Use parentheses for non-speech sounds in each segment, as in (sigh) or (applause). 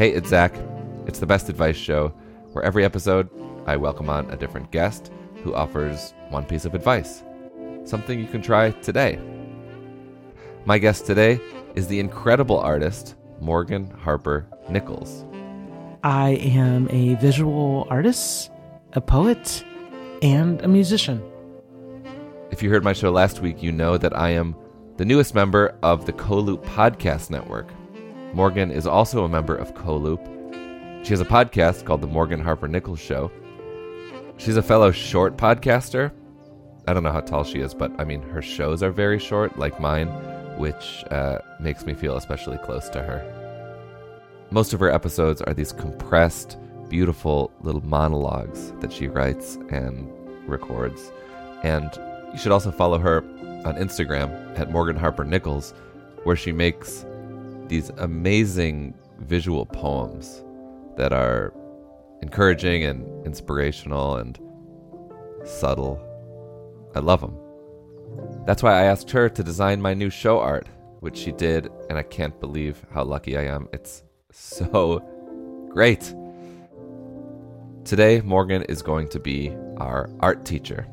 Hey, it's Zak. It's the best advice show where every episode I welcome on a different guest who offers one piece of advice, something you can try today. My guest today is the incredible artist Morgan Harper Nichols. I am a visual artist, a poet, and a musician. If you heard my show last week, you know that I am the newest member of the Co-Loop Podcast Network. Morgan is also a member of Co-Loop. She has a podcast called The Morgan Harper Nichols Show. She's a fellow short podcaster. I don't know how tall she is, but I mean, her shows are very short, like mine, which uh, makes me feel especially close to her. Most of her episodes are these compressed, beautiful little monologues that she writes and records. And you should also follow her on Instagram at Morgan Harper Nichols, where she makes these amazing visual poems that are encouraging and inspirational and subtle. I love them. That's why I asked her to design my new show art, which she did, and I can't believe how lucky I am. It's so great. Today, Morgan is going to be our art teacher.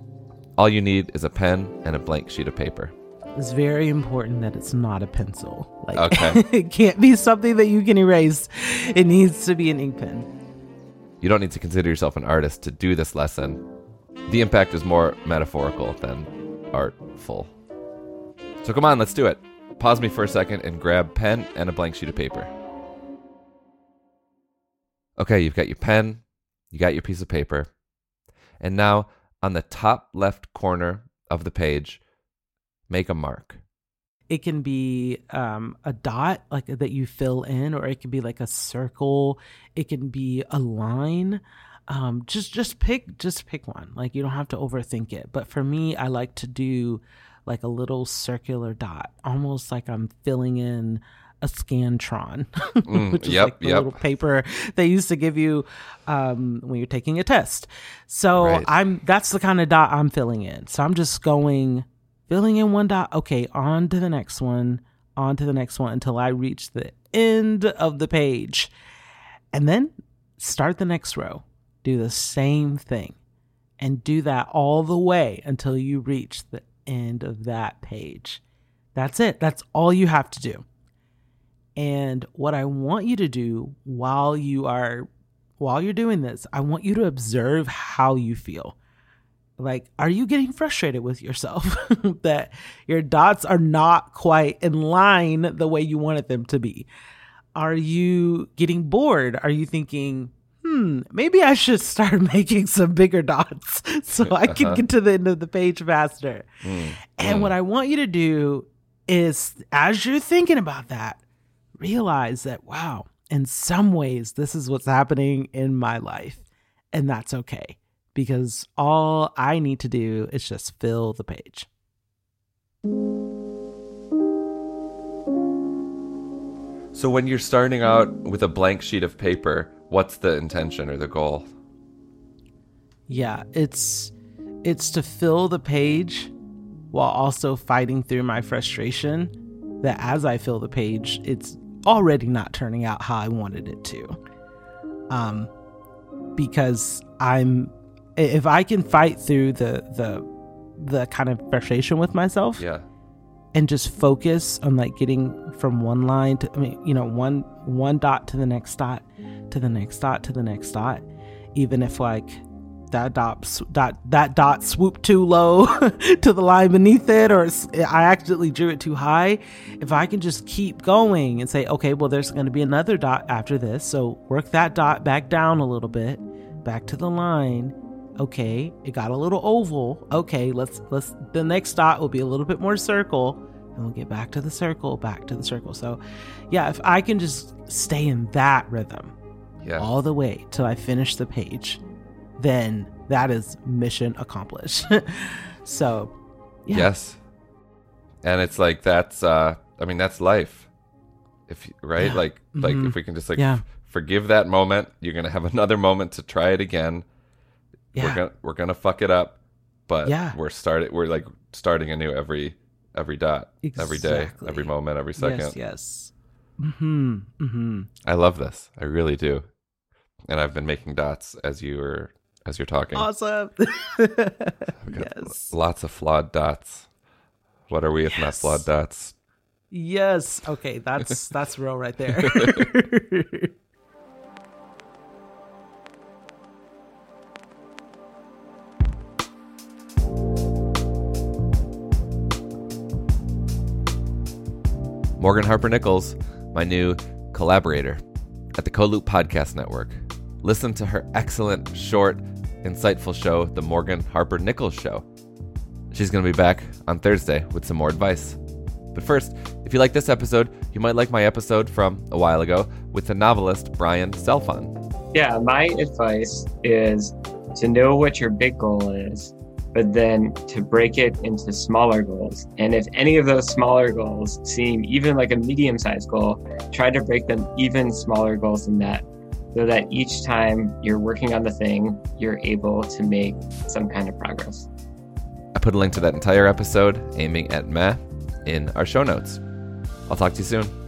All you need is a pen and a blank sheet of paper. It's very important that it's not a pencil. Like Okay. (laughs) it can't be something that you can erase. It needs to be an ink pen. You don't need to consider yourself an artist to do this lesson. The impact is more metaphorical than artful. So come on, let's do it. Pause me for a second and grab pen and a blank sheet of paper. Okay, you've got your pen, you got your piece of paper. And now on the top left corner of the page, make a mark. It can be um, a dot like that you fill in, or it can be like a circle. It can be a line. Um, just just pick just pick one. Like you don't have to overthink it. But for me, I like to do like a little circular dot, almost like I'm filling in a scantron, (laughs) which is yep, like the yep. little paper they used to give you um, when you're taking a test. So Right. I'm that's the kind of dot I'm filling in. So I'm just going filling in one dot. Okay, on to the next one, on to the next one until I reach the end of the page, and then start the next row. Do the same thing, and do that all the way until you reach the end of that page. That's it. That's all you have to do. And what I want you to do while you are while you're doing this, I want you to observe how you feel. Like, are you getting frustrated with yourself (laughs) that your dots are not quite in line the way you wanted them to be? Are you getting bored? Are you thinking, hmm, maybe I should start (laughs) making some bigger dots (laughs) so I can Uh-huh. get to the end of the page faster? And what I want you to do is, as you're thinking about that, realize that, wow, in some ways, this is what's happening in my life. And that's okay because all I need to do is just fill the page. So when you're starting out with a blank sheet of paper, what's the intention or the goal? Yeah, it's it's to fill the page while also fighting through my frustration that as I fill the page, it's already not turning out how I wanted it to. Um because I'm if I can fight through the the the kind of frustration with myself Yeah. and just focus on like getting from one line to I mean, you know, one one dot to the next dot to the next dot to the next dot, even if like that dot dot that dot swooped too low (laughs) to the line beneath it or I accidentally drew it too high, if I can just keep going and say, okay, well there's going to be another dot after this, so work that dot back down a little bit, back to the line. Okay, it got a little oval. Okay, let's let's the next dot will be a little bit more circle and we'll get back to the circle, back to the circle. So, yeah, if I can just stay in that rhythm Yeah. all the way till I finish the page, then that is mission accomplished. (laughs) so, yeah. Yes. And it's like that's uh I mean that's life. If right? Yeah. Like like Mhm. if we can just like Yeah. f- forgive that moment, you're going to have (laughs) another moment to try it again. We're going to we're to fuck it up, but Yeah. we're started we're like starting anew every every dot, every day, every moment, every second. Yes, yes. Mm-hmm. Mm-hmm. I love this. I really do. And I've been making dots as you were as you're talking. Awesome. (laughs) Yes. Lots of flawed dots. What are we if not Yes. flawed dots? Yes. Okay, that's that's real right there. (laughs) (laughs) Morgan Harper Nichols, my new collaborator at the Co-Loop Podcast Network. Listen to her excellent, short, insightful show, The Morgan Harper Nichols Show. She's going to be back on Thursday with some more advice. But first, if you like this episode, you might like my episode from a while ago with the novelist Brian Selfon. Yeah, my advice is to know what your big goal is, but then to break it into smaller goals. And if any of those smaller goals seem even like a medium sized goal, try to break them even smaller goals than that so that each time you're working on the thing, you're able to make some kind of progress. I put a link to that entire episode, aiming at meh, in our show notes. I'll talk to you soon.